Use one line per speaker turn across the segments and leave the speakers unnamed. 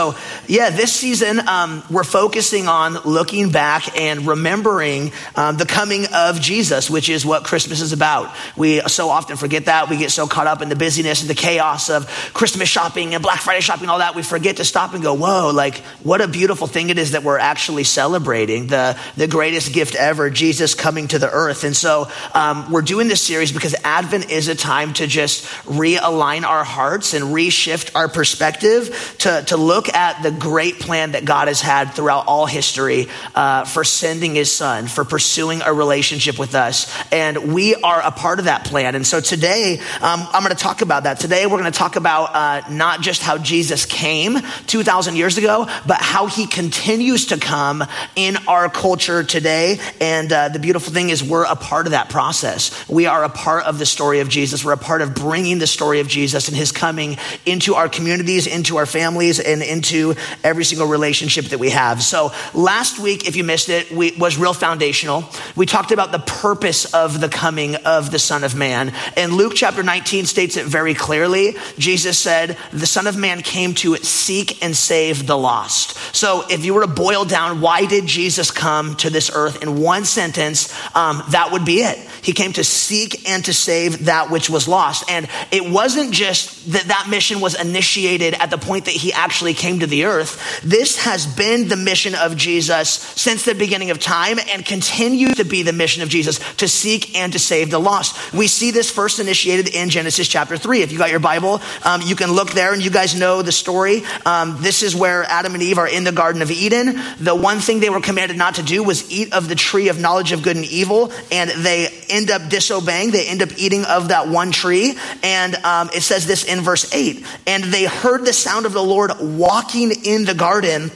So, yeah, this season um, we're focusing on looking back and remembering um, the coming of Jesus, which is what Christmas is about. We so often forget that. We get so caught up in the busyness and the chaos of Christmas shopping and Black Friday shopping, all that. We forget to stop and go, whoa, like what a beautiful thing it is that we're actually celebrating the, the greatest gift ever, Jesus coming to the earth. And so um, we're doing this series because Advent is a time to just realign our hearts and reshift our perspective to, to look at the great plan that God has had throughout all history uh, for sending his son, for pursuing a relationship with us. And we are a part of that plan. And so today, um, I'm going to talk about that. Today, we're going to talk about uh, not just how Jesus came 2,000 years ago, but how he continues to come in our culture today. And uh, the beautiful thing is, we're a part of that process. We are a part of the story of Jesus. We're a part of bringing the story of Jesus and his coming into our communities, into our families, and into every single relationship that we have. So last week, if you missed it, we, was real foundational. We talked about the purpose of the coming of the Son of Man. And Luke chapter 19 states it very clearly. Jesus said, The Son of Man came to seek and save the lost. So if you were to boil down why did Jesus come to this earth in one sentence, um, that would be it. He came to seek and to save that which was lost. And it wasn't just that that mission was initiated at the point that he actually came to the earth. This has been the mission of Jesus since the beginning of time and continues to be the mission of Jesus to seek and to save the lost. We see this first initiated in Genesis chapter 3. If you got your Bible, um, you can look there and you guys know the story. Um, this is where Adam and Eve are in the Garden of Eden. The one thing they were commanded not to do was eat of the tree of knowledge of good and evil, and they end up disobeying. They end up eating of that one tree. And um, it says this in verse 8 And they heard the sound of the Lord walking in the garden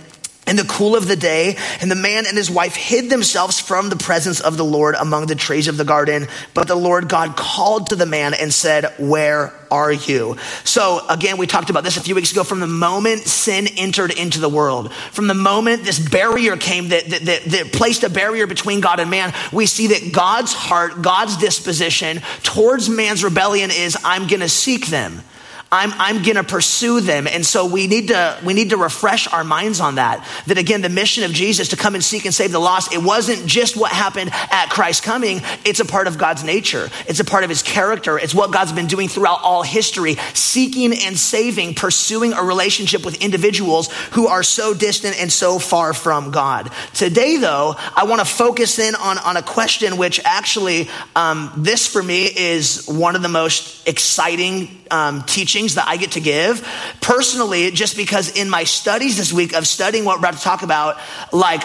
in the cool of the day, and the man and his wife hid themselves from the presence of the Lord among the trees of the garden. But the Lord God called to the man and said, Where are you? So again, we talked about this a few weeks ago. From the moment sin entered into the world, from the moment this barrier came that, that, that, that placed a barrier between God and man, we see that God's heart, God's disposition towards man's rebellion is, I'm going to seek them. I'm, I'm going to pursue them. And so we need to, we need to refresh our minds on that. That again, the mission of Jesus to come and seek and save the lost, it wasn't just what happened at Christ's coming. It's a part of God's nature. It's a part of his character. It's what God's been doing throughout all history, seeking and saving, pursuing a relationship with individuals who are so distant and so far from God. Today, though, I want to focus in on, on a question which actually, um, this for me is one of the most exciting um, that I get to give. Personally, just because in my studies this week of studying what we're about to talk about, like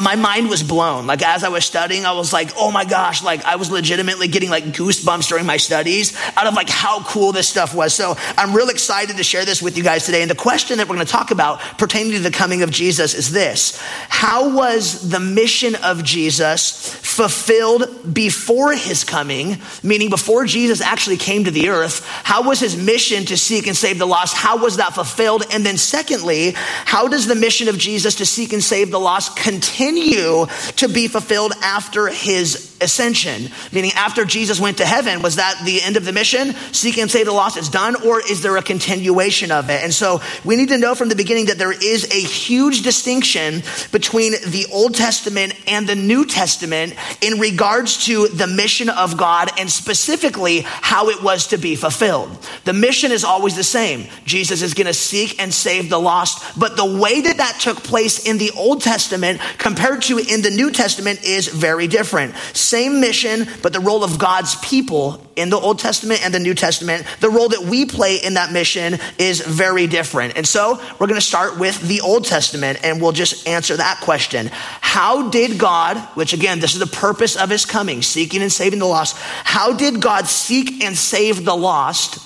my mind was blown. Like as I was studying, I was like, oh my gosh, like I was legitimately getting like goosebumps during my studies out of like how cool this stuff was. So I'm real excited to share this with you guys today. And the question that we're going to talk about pertaining to the coming of Jesus is this. How was the mission of Jesus fulfilled before his coming? Meaning before Jesus actually came to the earth, how was his mission to seek and save the lost? How was that fulfilled? And then secondly, how does the mission of Jesus to seek and save the lost continue to be fulfilled after his ascension, meaning after Jesus went to heaven, was that the end of the mission? Seek and save the lost, it's done, or is there a continuation of it? And so we need to know from the beginning that there is a huge distinction between the Old Testament and the New Testament in regards to the mission of God and specifically how it was to be fulfilled. The mission is always the same. Jesus is going to seek and save the lost, but the way that that took place in the Old Testament compared to in the New Testament is very different same mission, but the role of God's people in the Old Testament and the New Testament, the role that we play in that mission is very different. And so we're going to start with the Old Testament and we'll just answer that question. How did God, which again, this is the purpose of his coming, seeking and saving the lost, how did God seek and save the lost?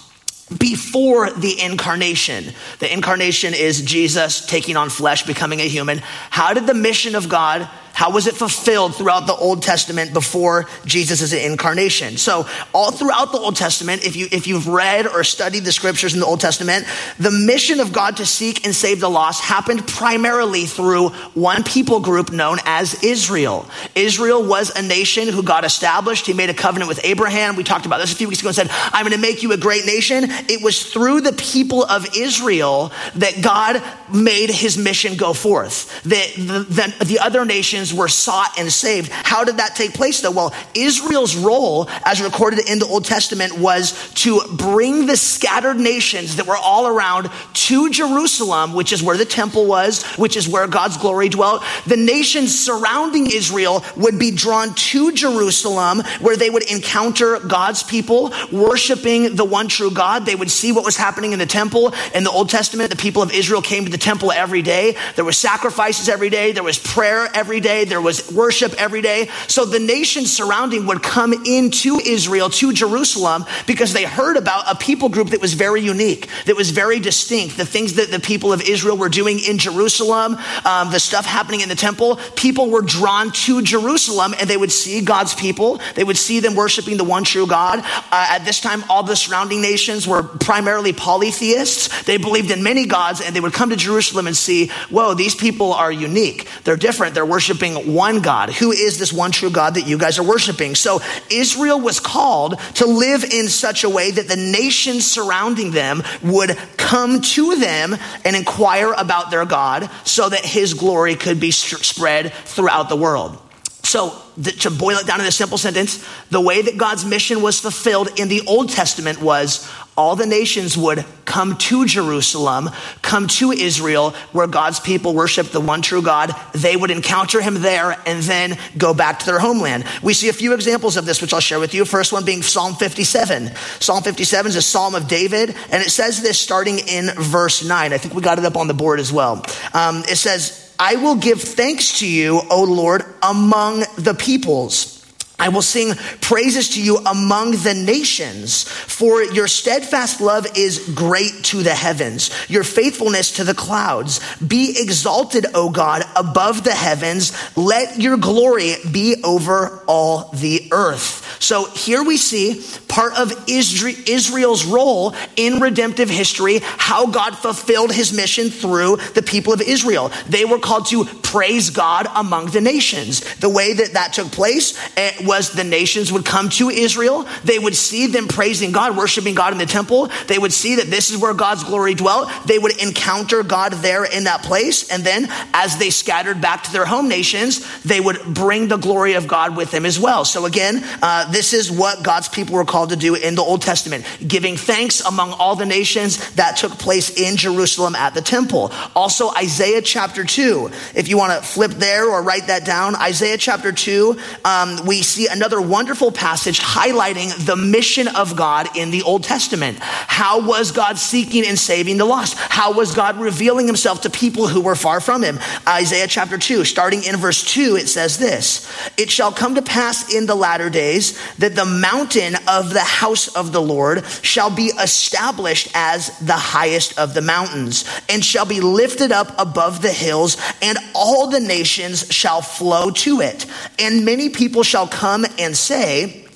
before the incarnation. The incarnation is Jesus taking on flesh, becoming a human. How did the mission of God How was it fulfilled throughout the Old Testament before Jesus' incarnation? So all throughout the Old Testament, if you if you've read or studied the scriptures in the Old Testament, the mission of God to seek and save the lost happened primarily through one people group known as Israel. Israel was a nation who God established. He made a covenant with Abraham. We talked about this a few weeks ago and said, I'm going to make you a great nation. It was through the people of Israel that God made his mission go forth. The, the, the, the other nations were sought and saved. How did that take place though? Well, Israel's role, as recorded in the Old Testament, was to bring the scattered nations that were all around to Jerusalem, which is where the temple was, which is where God's glory dwelt. The nations surrounding Israel would be drawn to Jerusalem, where they would encounter God's people worshiping the one true God. They would see what was happening in the temple. In the Old Testament, the people of Israel came to the temple every day. There were sacrifices every day. There was prayer every day. There was worship every day. So the nations surrounding would come into Israel, to Jerusalem, because they heard about a people group that was very unique, that was very distinct. The things that the people of Israel were doing in Jerusalem, um, the stuff happening in the temple, people were drawn to Jerusalem and they would see God's people. They would see them worshiping the one true God. Uh, at this time, all the surrounding nations were primarily polytheists. They believed in many gods and they would come to Jerusalem and see, whoa, these people are unique. They're different. They're worshiping one God. Who is this one true God that you guys are worshiping? So Israel was called to live in such a way that the nations surrounding them would come to them and inquire about their God so that his glory could be spread throughout the world. So, to boil it down in a simple sentence, the way that God's mission was fulfilled in the Old Testament was all the nations would come to Jerusalem, come to Israel, where God's people worship the one true God. They would encounter him there and then go back to their homeland. We see a few examples of this, which I'll share with you. First one being Psalm 57. Psalm 57 is a psalm of David, and it says this starting in verse 9. I think we got it up on the board as well. Um, it says, I will give thanks to you, O Lord, among the peoples. I will sing praises to you among the nations, for your steadfast love is great to the heavens, your faithfulness to the clouds. Be exalted, O God, above the heavens. Let your glory be over all the earth. So here we see part of Israel's role in redemptive history, how God fulfilled his mission through the people of Israel. They were called to praise God among the nations. The way that that took place eh, was the nations would come to Israel. They would see them praising God, worshiping God in the temple. They would see that this is where God's glory dwelt. They would encounter God there in that place. And then as they scattered back to their home nations, they would bring the glory of God with them as well. So again, uh, this is what God's people were called to do in the Old Testament, giving thanks among all the nations that took place in Jerusalem at the temple. Also, Isaiah chapter 2. If you want to flip there or write that down, Isaiah chapter 2, um, we see another wonderful passage highlighting the mission of God in the Old Testament. How was God seeking and saving the lost? How was God revealing himself to people who were far from him? Isaiah chapter 2, starting in verse 2, it says this It shall come to pass in the latter days that the mountain of the house of the Lord shall be established as the highest of the mountains and shall be lifted up above the hills, and all the nations shall flow to it. And many people shall come and say,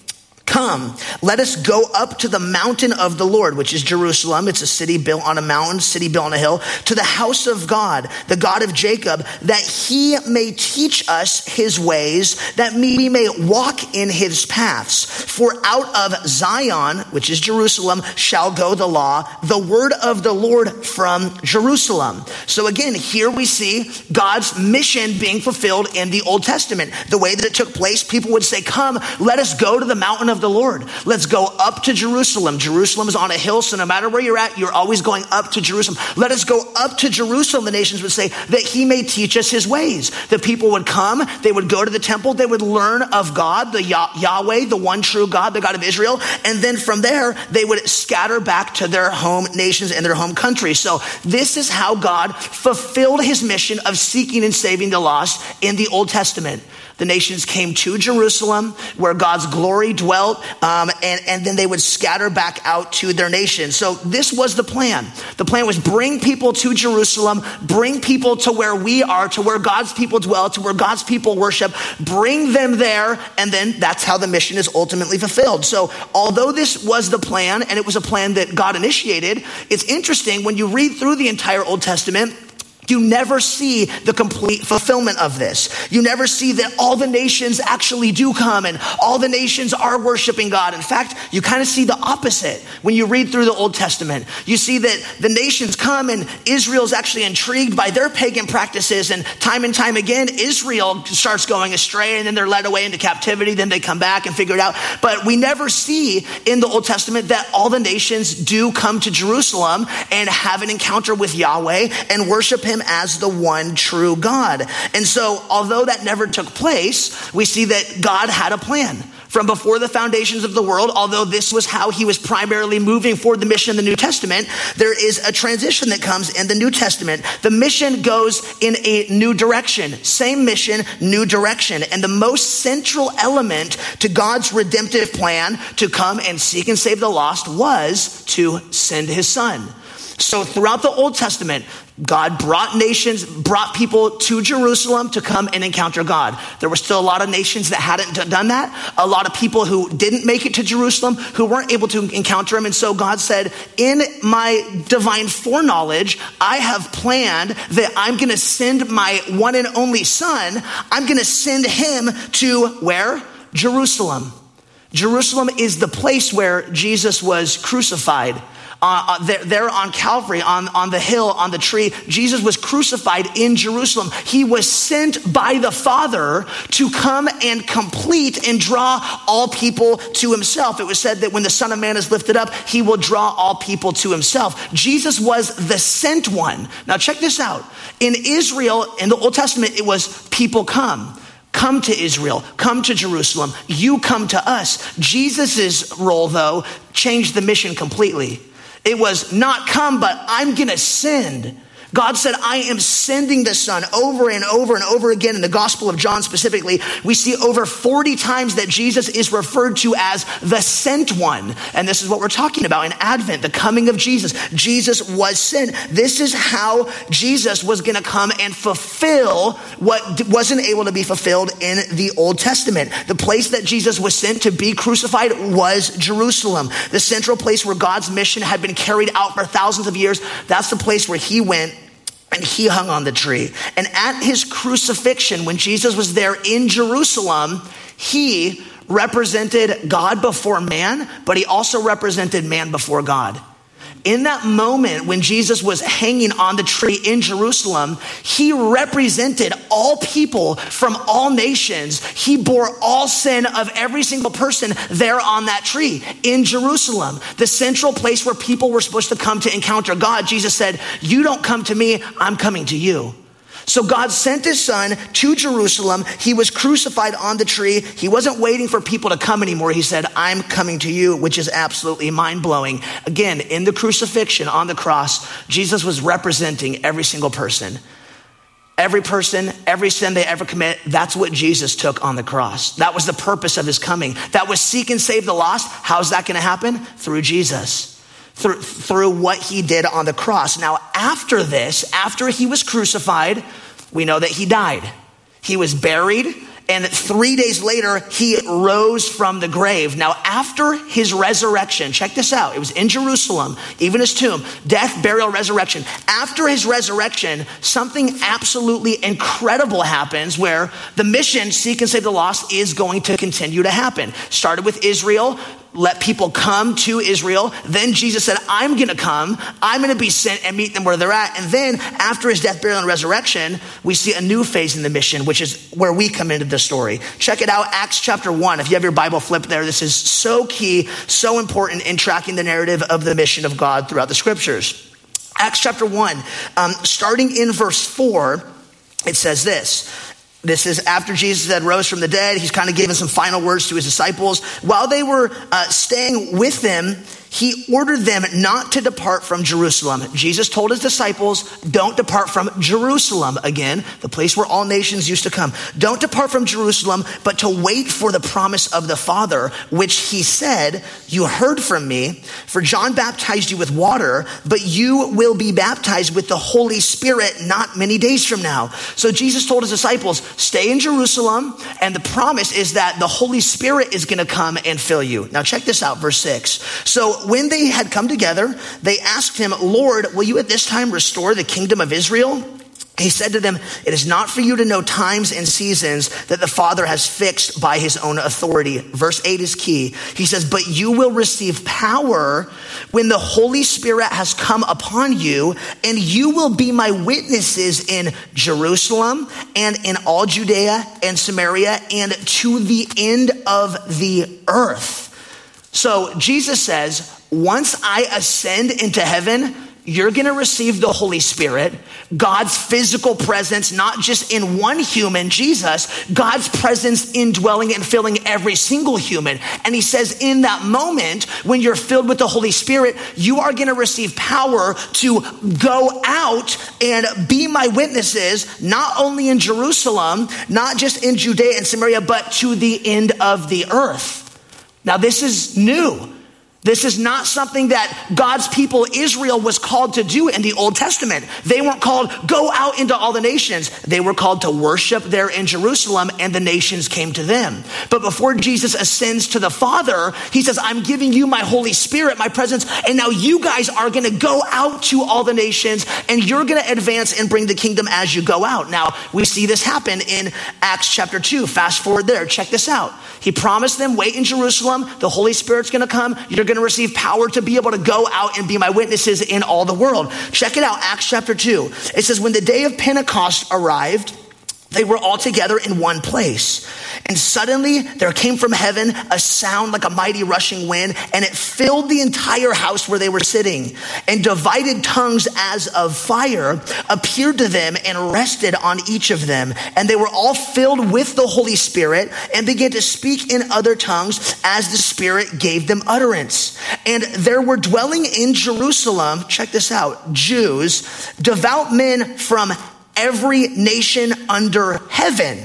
Come, let us go up to the mountain of the Lord, which is Jerusalem. It's a city built on a mountain, city built on a hill, to the house of God, the God of Jacob, that he may teach us his ways, that we may walk in his paths. For out of Zion, which is Jerusalem, shall go the law, the word of the Lord from Jerusalem. So again, here we see God's mission being fulfilled in the Old Testament. The way that it took place, people would say, Come, let us go to the mountain of the Lord. Let's go up to Jerusalem. Jerusalem is on a hill, so no matter where you're at, you're always going up to Jerusalem. Let us go up to Jerusalem, the nations would say, that he may teach us his ways. The people would come, they would go to the temple, they would learn of God, the Yahweh, the one true God, the God of Israel, and then from there, they would scatter back to their home nations and their home country. So this is how God fulfilled his mission of seeking and saving the lost in the Old Testament. The nations came to Jerusalem where God's glory dwelt, um, and, and then they would scatter back out to their nation. So this was the plan. The plan was bring people to Jerusalem, bring people to where we are, to where God's people dwell, to where God's people worship, bring them there, and then that's how the mission is ultimately fulfilled. So although this was the plan, and it was a plan that God initiated, it's interesting when you read through the entire Old Testament, you never see the complete fulfillment of this. You never see that all the nations actually do come and all the nations are worshiping God. In fact, you kind of see the opposite when you read through the Old Testament. You see that the nations come and Israel's actually intrigued by their pagan practices and time and time again Israel starts going astray and then they're led away into captivity, then they come back and figure it out. But we never see in the Old Testament that all the nations do come to Jerusalem and have an encounter with Yahweh and worship him him as the one true God. And so, although that never took place, we see that God had a plan from before the foundations of the world, although this was how he was primarily moving forward the mission in the New Testament, there is a transition that comes in the New Testament. The mission goes in a new direction. Same mission, new direction. And the most central element to God's redemptive plan to come and seek and save the lost was to send his son. So throughout the Old Testament, God brought nations, brought people to Jerusalem to come and encounter God. There were still a lot of nations that hadn't done that. A lot of people who didn't make it to Jerusalem who weren't able to encounter him. And so God said, in my divine foreknowledge, I have planned that I'm going to send my one and only son. I'm going to send him to where? Jerusalem. Jerusalem is the place where Jesus was crucified uh, uh, there, there on Calvary, on, on the hill, on the tree. Jesus was crucified in Jerusalem. He was sent by the Father to come and complete and draw all people to himself. It was said that when the Son of Man is lifted up, he will draw all people to himself. Jesus was the sent one. Now, check this out. In Israel, in the Old Testament, it was people come. Come to Israel, come to Jerusalem, you come to us. Jesus' role, though, changed the mission completely. It was not come, but I'm going to send. God said, I am sending the Son over and over and over again in the Gospel of John specifically. We see over 40 times that Jesus is referred to as the sent one. And this is what we're talking about in Advent, the coming of Jesus. Jesus was sent. This is how Jesus was going to come and fulfill what wasn't able to be fulfilled in the Old Testament. The place that Jesus was sent to be crucified was Jerusalem, the central place where God's mission had been carried out for thousands of years. That's the place where he went and he hung on the tree. And at his crucifixion, when Jesus was there in Jerusalem, he represented God before man, but he also represented man before God in that moment when Jesus was hanging on the tree in Jerusalem, he represented all people from all nations. He bore all sin of every single person there on that tree in Jerusalem, the central place where people were supposed to come to encounter God. Jesus said, You don't come to me, I'm coming to you. So God sent his son to Jerusalem. He was crucified on the tree. He wasn't waiting for people to come anymore. He said, I'm coming to you, which is absolutely mind blowing. Again, in the crucifixion on the cross, Jesus was representing every single person. Every person, every sin they ever commit, that's what Jesus took on the cross. That was the purpose of his coming. That was seek and save the lost. How's that going to happen? Through Jesus through, through what he did on the cross. Now, after this, after he was crucified, we know that he died. He was buried, and three days later, he rose from the grave. Now, after his resurrection, check this out. It was in Jerusalem, even his tomb, death, burial, resurrection. After his resurrection, something absolutely incredible happens where the mission, seek and save the lost, is going to continue to happen. Started with Israel, let people come to Israel. Then Jesus said, I'm going to come. I'm going to be sent and meet them where they're at. And then after his death, burial, and resurrection, we see a new phase in the mission, which is where we come into the story. Check it out, Acts chapter 1. If you have your Bible flipped there, this is so key, so important in tracking the narrative of the mission of God throughout the scriptures. Acts chapter 1, um, starting in verse 4, it says this this is after Jesus had rose from the dead. He's kind of given some final words to his disciples. While they were uh, staying with them, he ordered them not to depart from Jerusalem. Jesus told his disciples, don't depart from Jerusalem again, the place where all nations used to come. Don't depart from Jerusalem, but to wait for the promise of the Father, which he said, you heard from me, for John baptized you with water, but you will be baptized with the Holy Spirit not many days from now. So Jesus told his disciples, stay in Jerusalem, and the promise is that the Holy Spirit is going to come and fill you. Now check this out, verse six. So when they had come together, they asked him, Lord, will you at this time restore the kingdom of Israel? He said to them, It is not for you to know times and seasons that the Father has fixed by his own authority. Verse 8 is key. He says, But you will receive power when the Holy Spirit has come upon you, and you will be my witnesses in Jerusalem and in all Judea and Samaria and to the end of the earth. So Jesus says, once I ascend into heaven, you're going to receive the Holy Spirit, God's physical presence, not just in one human, Jesus, God's presence indwelling and filling every single human. And he says, in that moment, when you're filled with the Holy Spirit, you are going to receive power to go out and be my witnesses, not only in Jerusalem, not just in Judea and Samaria, but to the end of the earth. Now, this is new. This is not something that God's people Israel was called to do in the Old Testament. They weren't called go out into all the nations. They were called to worship there in Jerusalem and the nations came to them. But before Jesus ascends to the Father, he says, I'm giving you my Holy Spirit, my presence, and now you guys are going to go out to all the nations and you're going to advance and bring the kingdom as you go out. Now, we see this happen in Acts chapter 2. Fast forward there. Check this out. He promised them, wait in Jerusalem. The Holy Spirit's going to come. You're going to receive power to be able to go out and be my witnesses in all the world. Check it out, Acts chapter 2. It says, When the day of Pentecost arrived, they were all together in one place. And suddenly there came from heaven a sound like a mighty rushing wind, and it filled the entire house where they were sitting. And divided tongues as of fire appeared to them and rested on each of them. And they were all filled with the Holy Spirit and began to speak in other tongues as the Spirit gave them utterance. And there were dwelling in Jerusalem, check this out, Jews, devout men from every nation under heaven.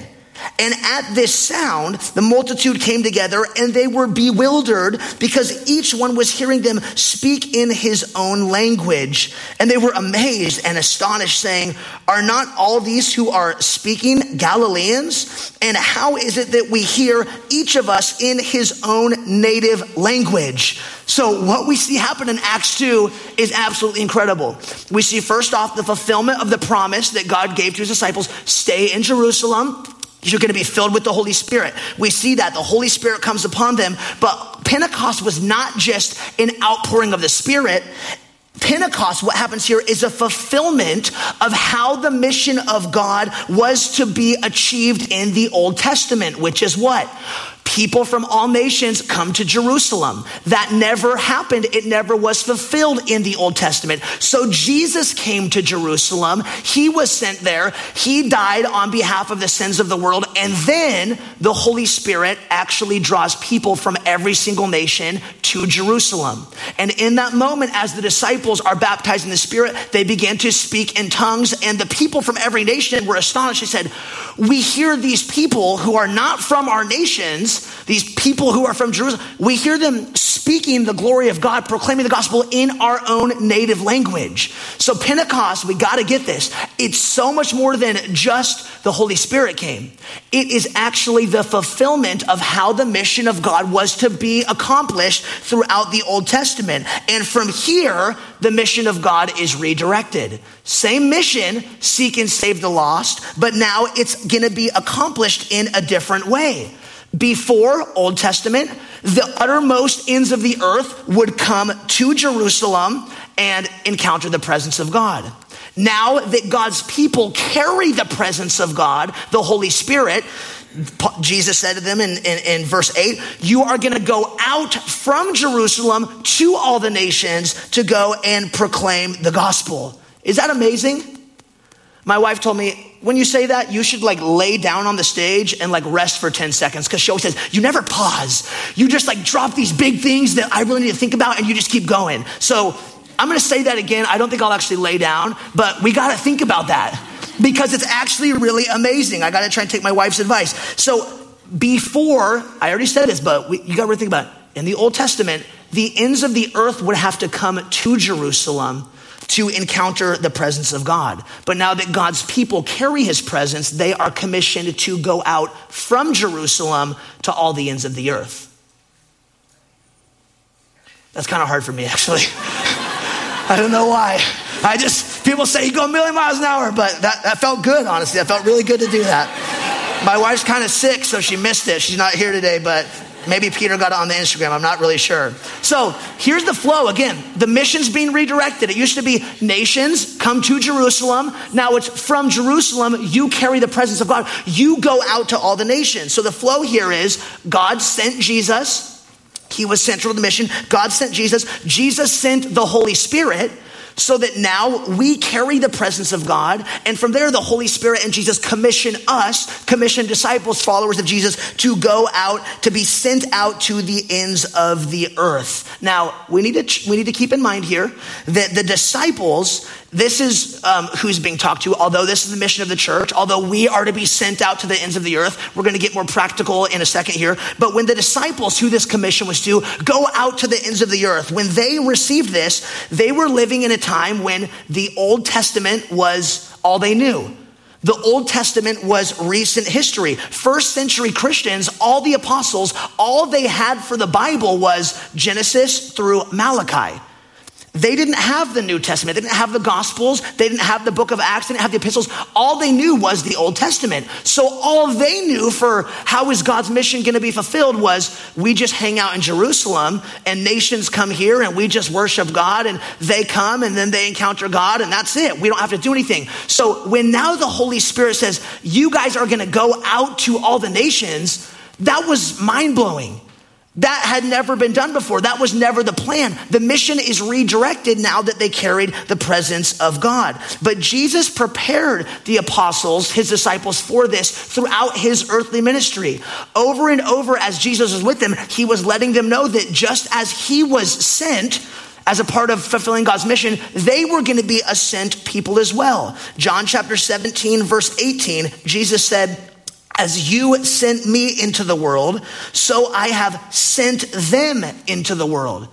And at this sound, the multitude came together and they were bewildered because each one was hearing them speak in his own language. And they were amazed and astonished, saying, Are not all these who are speaking Galileans? And how is it that we hear each of us in his own native language? So, what we see happen in Acts 2 is absolutely incredible. We see first off the fulfillment of the promise that God gave to his disciples stay in Jerusalem you're going to be filled with the Holy Spirit. We see that the Holy Spirit comes upon them, but Pentecost was not just an outpouring of the Spirit. Pentecost, what happens here is a fulfillment of how the mission of God was to be achieved in the Old Testament, which is what? People from all nations come to Jerusalem. That never happened. It never was fulfilled in the Old Testament. So Jesus came to Jerusalem. He was sent there. He died on behalf of the sins of the world. And then the Holy Spirit actually draws people from every single nation to Jerusalem. And in that moment, as the disciples are baptized in the Spirit, they began to speak in tongues. And the people from every nation were astonished. They said, We hear these people who are not from our nations these people who are from Jerusalem, we hear them speaking the glory of God, proclaiming the gospel in our own native language. So, Pentecost, we got to get this. It's so much more than just the Holy Spirit came, it is actually the fulfillment of how the mission of God was to be accomplished throughout the Old Testament. And from here, the mission of God is redirected. Same mission, seek and save the lost, but now it's going to be accomplished in a different way. Before Old Testament, the uttermost ends of the earth would come to Jerusalem and encounter the presence of God. Now that God's people carry the presence of God, the Holy Spirit, Jesus said to them in, in, in verse 8, You are going to go out from Jerusalem to all the nations to go and proclaim the gospel. Is that amazing? My wife told me, when you say that, you should like lay down on the stage and like rest for 10 seconds. Cause she always says, you never pause. You just like drop these big things that I really need to think about and you just keep going. So I'm gonna say that again. I don't think I'll actually lay down, but we gotta think about that because it's actually really amazing. I gotta try and take my wife's advice. So before, I already said this, but we, you gotta really think about it. In the Old Testament, the ends of the earth would have to come to Jerusalem to encounter the presence of God. But now that God's people carry his presence, they are commissioned to go out from Jerusalem to all the ends of the earth. That's kind of hard for me, actually. I don't know why. I just, people say you go a million miles an hour, but that, that felt good, honestly. That felt really good to do that. My wife's kind of sick, so she missed it. She's not here today, but Maybe Peter got it on the Instagram. I'm not really sure. So here's the flow again. The mission's being redirected. It used to be nations come to Jerusalem. Now it's from Jerusalem. You carry the presence of God. You go out to all the nations. So the flow here is God sent Jesus. He was central to the mission. God sent Jesus. Jesus sent the Holy Spirit so that now we carry the presence of God. And from there, the Holy Spirit and Jesus commission us, commission disciples, followers of Jesus, to go out, to be sent out to the ends of the earth. Now, we need to, we need to keep in mind here that the disciples, this is um, who's being talked to, although this is the mission of the church, although we are to be sent out to the ends of the earth. We're going to get more practical in a second here. But when the disciples, who this commission was to, go out to the ends of the earth, when they received this, they were living in a time when the Old Testament was all they knew. The Old Testament was recent history. First century Christians, all the apostles, all they had for the Bible was Genesis through Malachi. They didn't have the New Testament. They didn't have the Gospels. They didn't have the book of Acts. They didn't have the epistles. All they knew was the Old Testament. So all they knew for how is God's mission going to be fulfilled was we just hang out in Jerusalem and nations come here and we just worship God and they come and then they encounter God and that's it. We don't have to do anything. So when now the Holy Spirit says, you guys are going to go out to all the nations, that was mind blowing. That had never been done before. That was never the plan. The mission is redirected now that they carried the presence of God. But Jesus prepared the apostles, his disciples, for this throughout his earthly ministry. Over and over, as Jesus was with them, he was letting them know that just as he was sent, as a part of fulfilling God's mission, they were going to be a sent people as well. John chapter 17, verse 18, Jesus said, as you sent me into the world, so I have sent them into the world.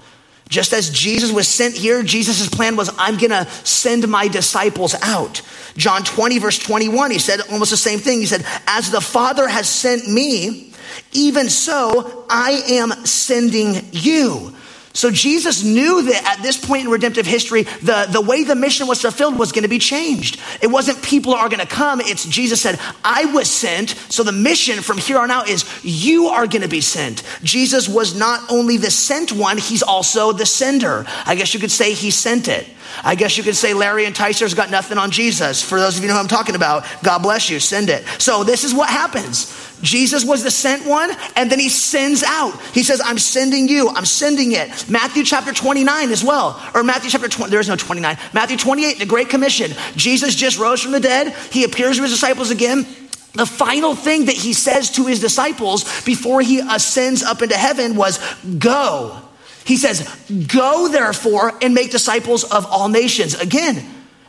Just as Jesus was sent here, Jesus' plan was, I'm gonna send my disciples out. John 20, verse 21, he said almost the same thing. He said, As the Father has sent me, even so I am sending you. So Jesus knew that at this point in redemptive history, the, the way the mission was fulfilled was going to be changed. It wasn't people are going to come. It's Jesus said, I was sent. So the mission from here on out is you are going to be sent. Jesus was not only the sent one, he's also the sender. I guess you could say he sent it. I guess you could say Larry Enticer's got nothing on Jesus. For those of you know who I'm talking about, God bless you, send it. So this is what happens. Jesus was the sent one, and then he sends out. He says, I'm sending you, I'm sending it. Matthew chapter 29 as well, or Matthew chapter 20, there is no 29. Matthew 28, the Great Commission. Jesus just rose from the dead, he appears to his disciples again. The final thing that he says to his disciples before he ascends up into heaven was, Go. He says, Go therefore and make disciples of all nations. Again,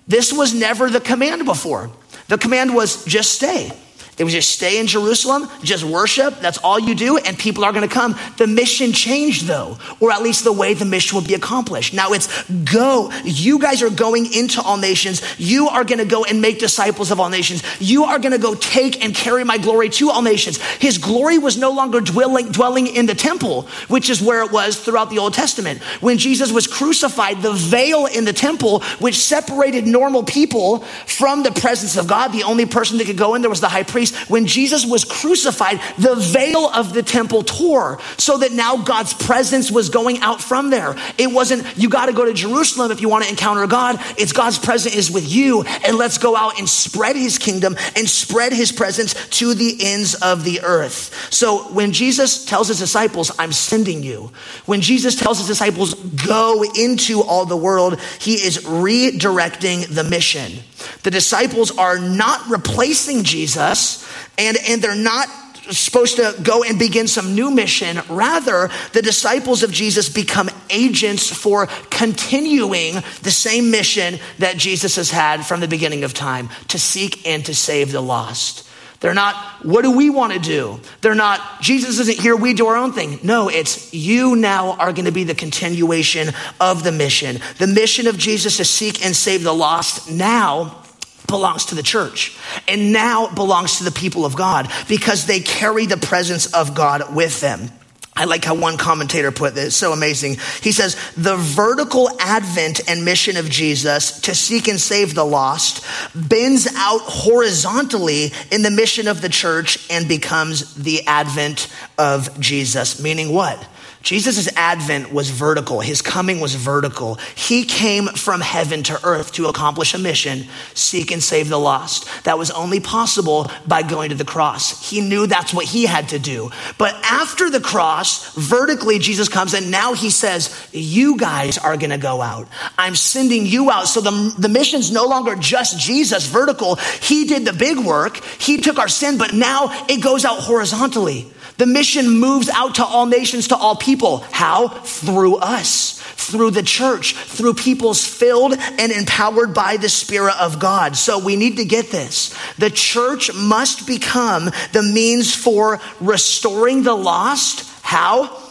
this was never the command before. The command was just stay. It was just stay in Jerusalem, just worship. That's all you do, and people are going to come. The mission changed, though, or at least the way the mission will be accomplished. Now it's go. You guys are going into all nations. You are going to go and make disciples of all nations. You are going to go take and carry my glory to all nations. His glory was no longer dwelling, dwelling in the temple, which is where it was throughout the Old Testament. When Jesus was crucified, the veil in the temple, which separated normal people from the presence of God, the only person that could go in there was the high priest when Jesus was crucified, the veil of the temple tore so that now God's presence was going out from there. It wasn't, you got to go to Jerusalem if you want to encounter God. It's God's presence is with you. And let's go out and spread his kingdom and spread his presence to the ends of the earth. So when Jesus tells his disciples, I'm sending you, when Jesus tells his disciples, go into all the world, he is redirecting the mission. The disciples are not replacing Jesus and, and they're not supposed to go and begin some new mission. Rather, the disciples of Jesus become agents for continuing the same mission that Jesus has had from the beginning of time to seek and to save the lost. They're not, what do we want to do? They're not, Jesus isn't here, we do our own thing. No, it's you now are going to be the continuation of the mission. The mission of Jesus to seek and save the lost now belongs to the church and now it belongs to the people of God because they carry the presence of God with them. I like how one commentator put this, so amazing. He says, the vertical advent and mission of Jesus to seek and save the lost bends out horizontally in the mission of the church and becomes the advent of Jesus. Meaning what? Jesus' advent was vertical. His coming was vertical. He came from heaven to earth to accomplish a mission, seek and save the lost. That was only possible by going to the cross. He knew that's what he had to do. But after the cross, vertically, Jesus comes and now he says, you guys are going to go out. I'm sending you out. So the, the mission's no longer just Jesus vertical. He did the big work. He took our sin, but now it goes out horizontally. The mission moves out to all nations, to all people. How? Through us, through the church, through peoples filled and empowered by the Spirit of God. So we need to get this. The church must become the means for restoring the lost. How?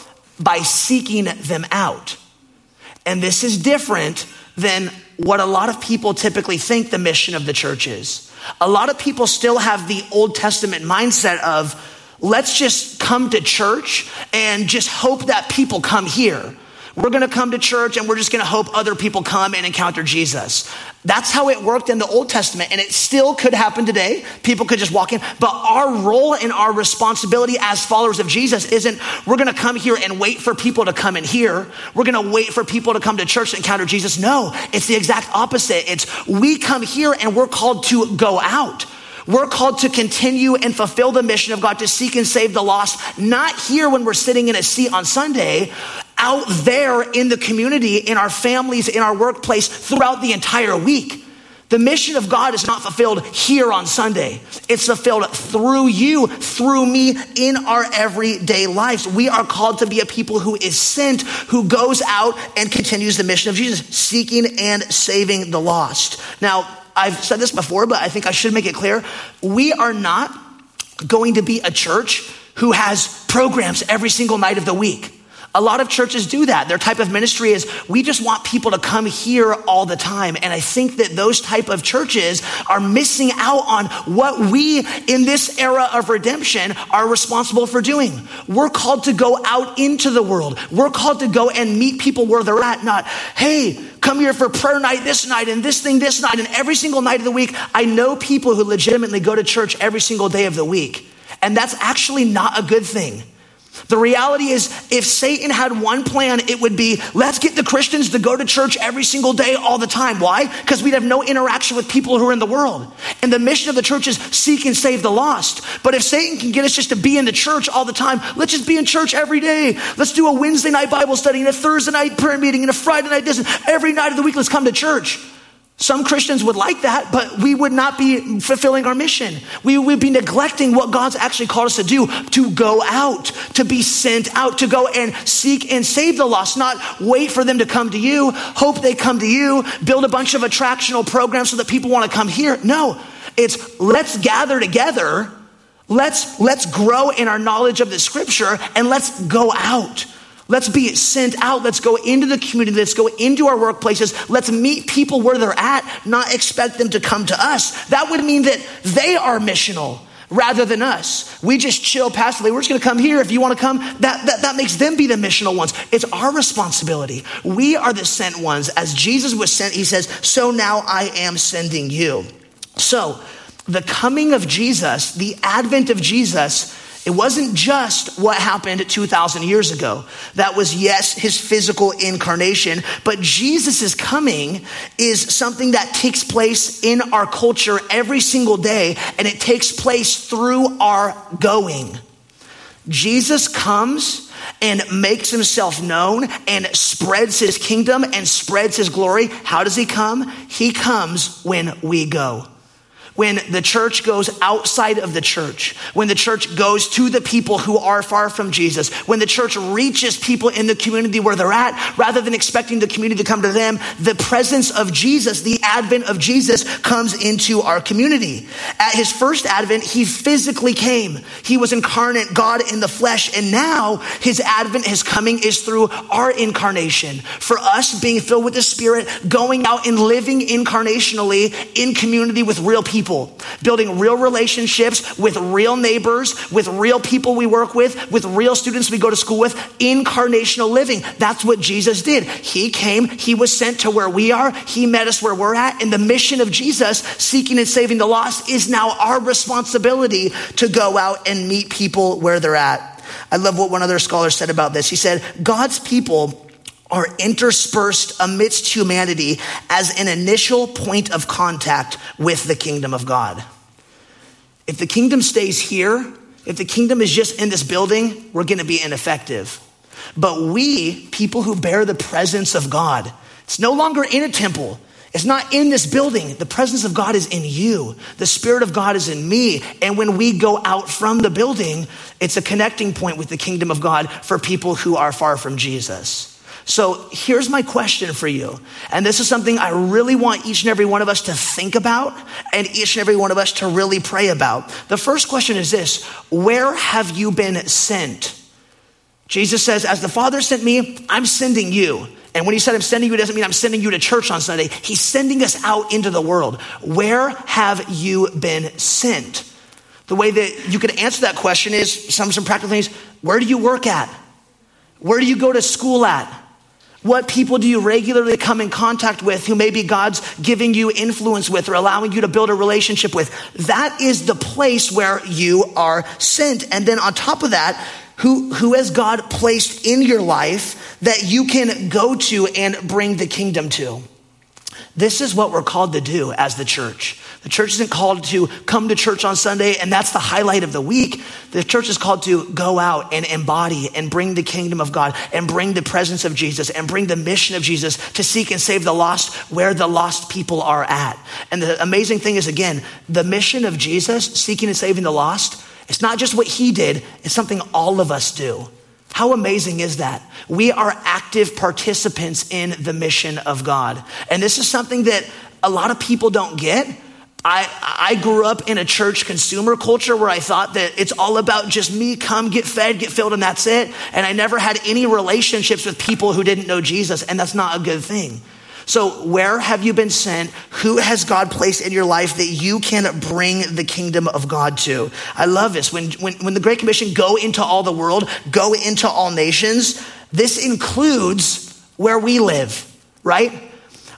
By seeking them out. And this is different than what a lot of people typically think the mission of the church is. A lot of people still have the Old Testament mindset of, let's just come to church and just hope that people come here. We're going to come to church and we're just going to hope other people come and encounter Jesus. That's how it worked in the Old Testament, and it still could happen today. People could just walk in. But our role and our responsibility as followers of Jesus isn't we're going to come here and wait for people to come in here. We're going to wait for people to come to church to encounter Jesus. No, it's the exact opposite. It's we come here and we're called to go out. We're called to continue and fulfill the mission of God to seek and save the lost, not here when we're sitting in a seat on Sunday, out there in the community, in our families, in our workplace, throughout the entire week. The mission of God is not fulfilled here on Sunday. It's fulfilled through you, through me, in our everyday lives. We are called to be a people who is sent, who goes out and continues the mission of Jesus, seeking and saving the lost. Now, I've said this before, but I think I should make it clear. We are not going to be a church who has programs every single night of the week. A lot of churches do that. Their type of ministry is we just want people to come here all the time. And I think that those type of churches are missing out on what we in this era of redemption are responsible for doing. We're called to go out into the world. We're called to go and meet people where they're at, not, hey, come here for prayer night this night and this thing this night and every single night of the week. I know people who legitimately go to church every single day of the week. And that's actually not a good thing. The reality is, if Satan had one plan, it would be let's get the Christians to go to church every single day, all the time. Why? Because we'd have no interaction with people who are in the world. And the mission of the church is seek and save the lost. But if Satan can get us just to be in the church all the time, let's just be in church every day. Let's do a Wednesday night Bible study and a Thursday night prayer meeting and a Friday night this. Every night of the week, let's come to church. Some Christians would like that, but we would not be fulfilling our mission. We would be neglecting what God's actually called us to do to go out, to be sent out, to go and seek and save the lost, not wait for them to come to you, hope they come to you, build a bunch of attractional programs so that people want to come here. No, it's let's gather together. Let's, let's grow in our knowledge of the scripture and let's go out. Let's be sent out. Let's go into the community. Let's go into our workplaces. Let's meet people where they're at, not expect them to come to us. That would mean that they are missional rather than us. We just chill passively. We're just going to come here. If you want to come, that, that, that makes them be the missional ones. It's our responsibility. We are the sent ones. As Jesus was sent, he says, So now I am sending you. So, the coming of Jesus, the advent of Jesus, it wasn't just what happened 2,000 years ago. That was, yes, his physical incarnation, but Jesus' coming is something that takes place in our culture every single day, and it takes place through our going. Jesus comes and makes himself known and spreads his kingdom and spreads his glory. How does he come? He comes when we go when the church goes outside of the church, when the church goes to the people who are far from Jesus, when the church reaches people in the community where they're at, rather than expecting the community to come to them, the presence of Jesus, the advent of Jesus comes into our community. At his first advent, he physically came. He was incarnate, God in the flesh. And now his advent, his coming is through our incarnation. For us being filled with the Spirit, going out and living incarnationally in community with real people people, building real relationships with real neighbors, with real people we work with, with real students we go to school with, incarnational living. That's what Jesus did. He came, He was sent to where we are, He met us where we're at, and the mission of Jesus, seeking and saving the lost, is now our responsibility to go out and meet people where they're at. I love what one other scholar said about this. He said, God's people are interspersed amidst humanity as an initial point of contact with the kingdom of God. If the kingdom stays here, if the kingdom is just in this building, we're going to be ineffective. But we, people who bear the presence of God, it's no longer in a temple. It's not in this building. The presence of God is in you. The Spirit of God is in me. And when we go out from the building, it's a connecting point with the kingdom of God for people who are far from Jesus. So here's my question for you. And this is something I really want each and every one of us to think about and each and every one of us to really pray about. The first question is this Where have you been sent? Jesus says, As the Father sent me, I'm sending you. And when he said, I'm sending you, it doesn't mean I'm sending you to church on Sunday. He's sending us out into the world. Where have you been sent? The way that you could answer that question is some, some practical things. Where do you work at? Where do you go to school at? What people do you regularly come in contact with who maybe God's giving you influence with or allowing you to build a relationship with? That is the place where you are sent. And then on top of that, who, who has God placed in your life that you can go to and bring the kingdom to? This is what we're called to do as the church. The church isn't called to come to church on Sunday and that's the highlight of the week. The church is called to go out and embody and bring the kingdom of God and bring the presence of Jesus and bring the mission of Jesus to seek and save the lost where the lost people are at. And the amazing thing is, again, the mission of Jesus, seeking and saving the lost, it's not just what he did, it's something all of us do. How amazing is that? We are active participants in the mission of God. And this is something that a lot of people don't get. I, I grew up in a church consumer culture where I thought that it's all about just me come, get fed, get filled, and that's it. And I never had any relationships with people who didn't know Jesus, and that's not a good thing. So, where have you been sent? Who has God placed in your life that you can bring the kingdom of God to? I love this. When, when, when the Great Commission go into all the world, go into all nations, this includes where we live, right?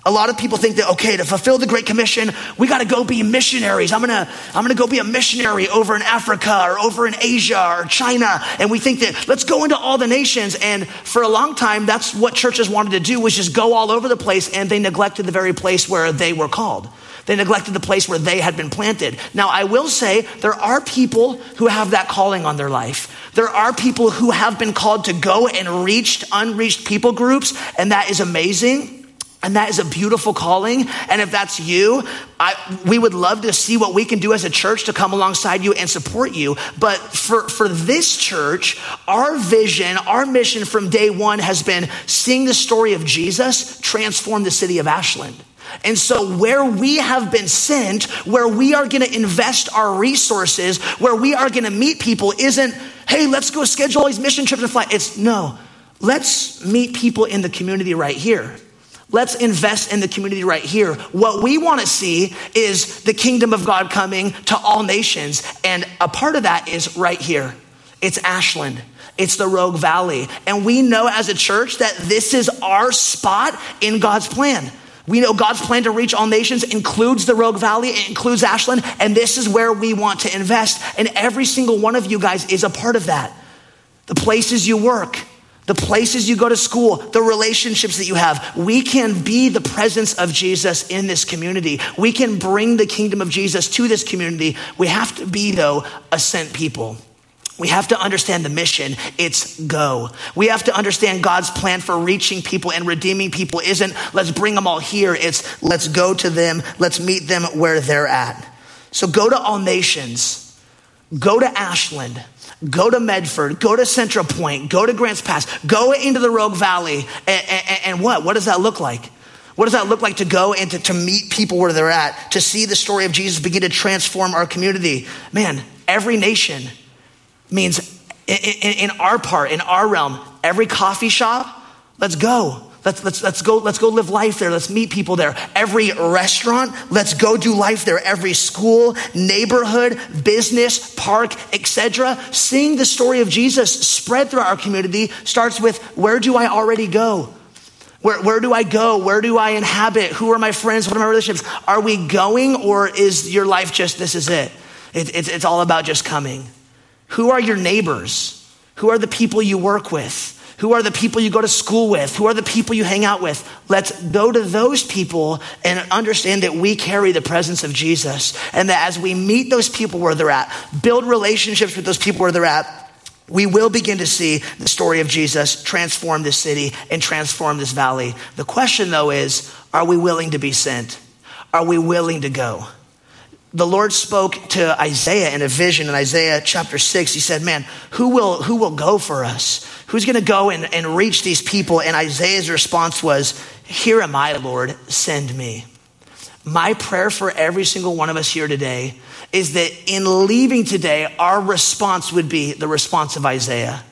A lot of people think that, okay, to fulfill the Great Commission, we got to go be missionaries. I'm to, I'm to go be a missionary over in Africa or over in Asia or China. And we think that let's go into all the nations. And for a long time, that's what churches wanted to do was just go all over the place. And they neglected the very place where they were called. They neglected the place where they had been planted. Now, I will say there are people who have that calling on their life. There are people who have been called to go and reach unreached people groups, and that is amazing. And that is a beautiful calling. And if that's you, I, we would love to see what we can do as a church to come alongside you and support you. But for, for this church, our vision, our mission from day one has been seeing the story of Jesus transform the city of Ashland. And so, where we have been sent, where we are going to invest our resources, where we are going to meet people, isn't, hey, let's go schedule all these mission trips and fly. It's no, let's meet people in the community right here. Let's invest in the community right here. What we want to see is the kingdom of God coming to all nations. And a part of that is right here. It's Ashland. It's the Rogue Valley. And we know as a church that this is our spot in God's plan. We know God's plan to reach all nations includes the Rogue Valley, it includes Ashland, and this is where we want to invest. And every single one of you guys is a part of that. The places you work, the places you go to school, the relationships that you have. We can be the presence of Jesus in this community. We can bring the kingdom of Jesus to this community. We have to be, though, a sent people. We have to understand the mission. It's go. We have to understand God's plan for reaching people and redeeming people isn't let's bring them all here. It's let's go to them. Let's meet them where they're at. So go to all nations. Go to Ashland. Go to Medford. Go to Central Point. Go to Grants Pass. Go into the Rogue Valley. And, and, and what? What does that look like? What does that look like to go and to, to meet people where they're at, to see the story of Jesus begin to transform our community? Man, every nation means in, in, in, our part, in our realm, every coffee shop, let's go. Let's, let's, let's go. Let's go live life there. Let's meet people there. Every restaurant, let's go do life there. Every school, neighborhood, business, park, etc. Seeing the story of Jesus spread throughout our community starts with where do I already go? Where, where do I go? Where do I inhabit? Who are my friends? What are my relationships? Are we going or is your life just this is it? it it's, it's all about just coming. Who are your neighbors? Who are the people you work with? Who are the people you go to school with? Who are the people you hang out with? Let's go to those people and understand that we carry the presence of Jesus. And that as we meet those people where they're at, build relationships with those people where they're at, we will begin to see the story of Jesus transform this city and transform this valley. The question, though, is are we willing to be sent? Are we willing to go? the Lord spoke to Isaiah in a vision in Isaiah chapter 6. He said, Man, who will, who will go for us? Who's going to go and, and reach these people? And Isaiah's response was, Here am I, Lord, send me. My prayer for every single one of us here today is that in leaving today, our response would be the response of Isaiah.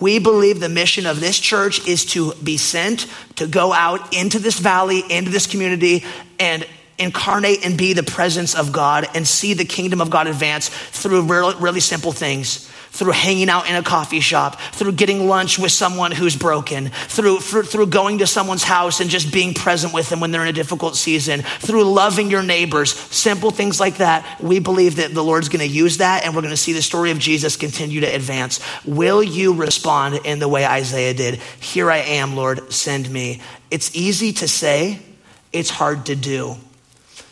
We believe the mission of this church is to be sent to go out into this valley, into this community, and incarnate and be the presence of God and see the kingdom of God advance through really, really simple things through hanging out in a coffee shop, through getting lunch with someone who's broken, through, through, through, going to someone's house and just being present with them when they're in a difficult season, through loving your neighbors, simple things like that. We believe that the Lord's going to use that and we're going to see the story of Jesus continue to advance. Will you respond in the way Isaiah did? Here I am, Lord, send me. It's easy to say, it's hard to do.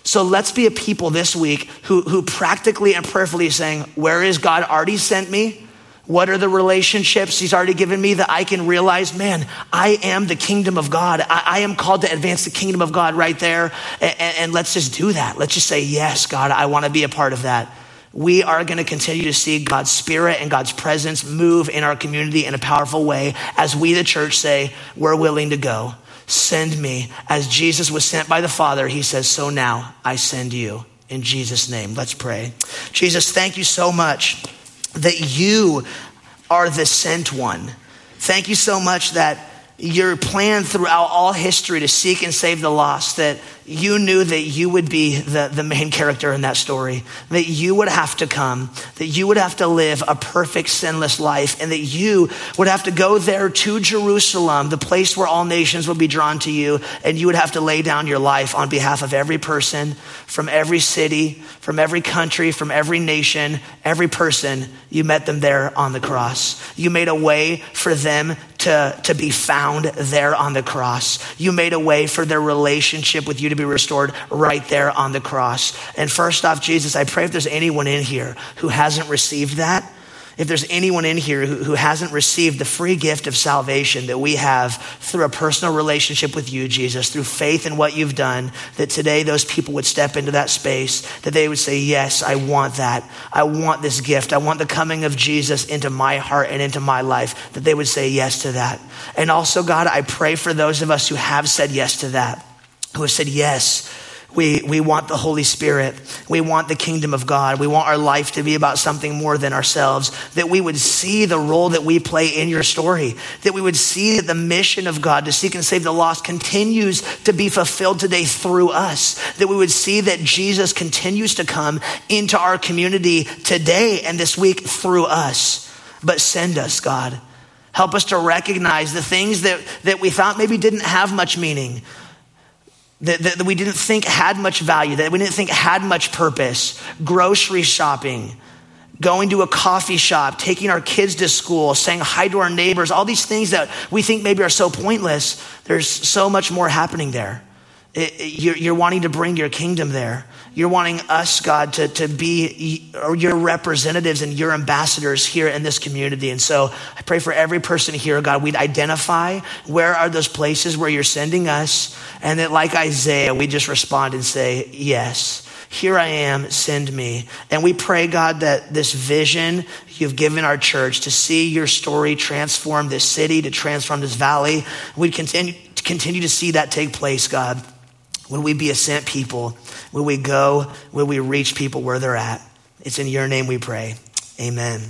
So let's be a people this week who, who practically and prayerfully saying, Where is God already sent me? What are the relationships He's already given me that I can realize, man, I am the kingdom of God. I, I am called to advance the kingdom of God right there. And, and let's just do that. Let's just say, Yes, God, I want to be a part of that. We are going to continue to see God's spirit and God's presence move in our community in a powerful way as we, the church, say, We're willing to go. Send me. As Jesus was sent by the Father, he says, So now I send you. In Jesus' name, let's pray. Jesus, thank you so much that you are the sent one. Thank you so much that your plan throughout all history to seek and save the lost, that you knew that you would be the, the main character in that story, that you would have to come, that you would have to live a perfect, sinless life, and that you would have to go there to Jerusalem, the place where all nations would be drawn to you, and you would have to lay down your life on behalf of every person from every city, from every country, from every nation, every person. You met them there on the cross. You made a way for them to, to be found there on the cross. You made a way for their relationship with you to be restored right there on the cross. And first off, Jesus, I pray if there's anyone in here who hasn't received that, if there's anyone in here who, who hasn't received the free gift of salvation that we have through a personal relationship with you, Jesus, through faith in what you've done, that today those people would step into that space, that they would say, Yes, I want that. I want this gift. I want the coming of Jesus into my heart and into my life, that they would say yes to that. And also, God, I pray for those of us who have said yes to that, who have said, Yes we, we want the Holy Spirit. We want the kingdom of God. We want our life to be about something more than ourselves. That we would see the role that we play in your story. That we would see that the mission of God to seek and save the lost continues to be fulfilled today through us. That we would see that Jesus continues to come into our community today and this week through us. But send us, God. Help us to recognize the things that, that we thought maybe didn't have much meaning that, that, we didn't think had much value, that we didn't think had much purpose. Grocery shopping, going to a coffee shop, taking our kids to school, saying hi to our neighbors, all these things that we think maybe are so pointless. There's so much more happening there. It, it, you're, you're wanting to bring your kingdom there. You're wanting us, God, to, to be your representatives and your ambassadors here in this community. And so I pray for every person here, God, we'd identify where are those places where you're sending us. And that, like Isaiah, we just respond and say, Yes, here I am, send me. And we pray, God, that this vision you've given our church to see your story transform this city, to transform this valley, we'd continue, continue to see that take place, God. Will we be a sent people? Will we go? Will we reach people where they're at? It's in your name we pray. Amen.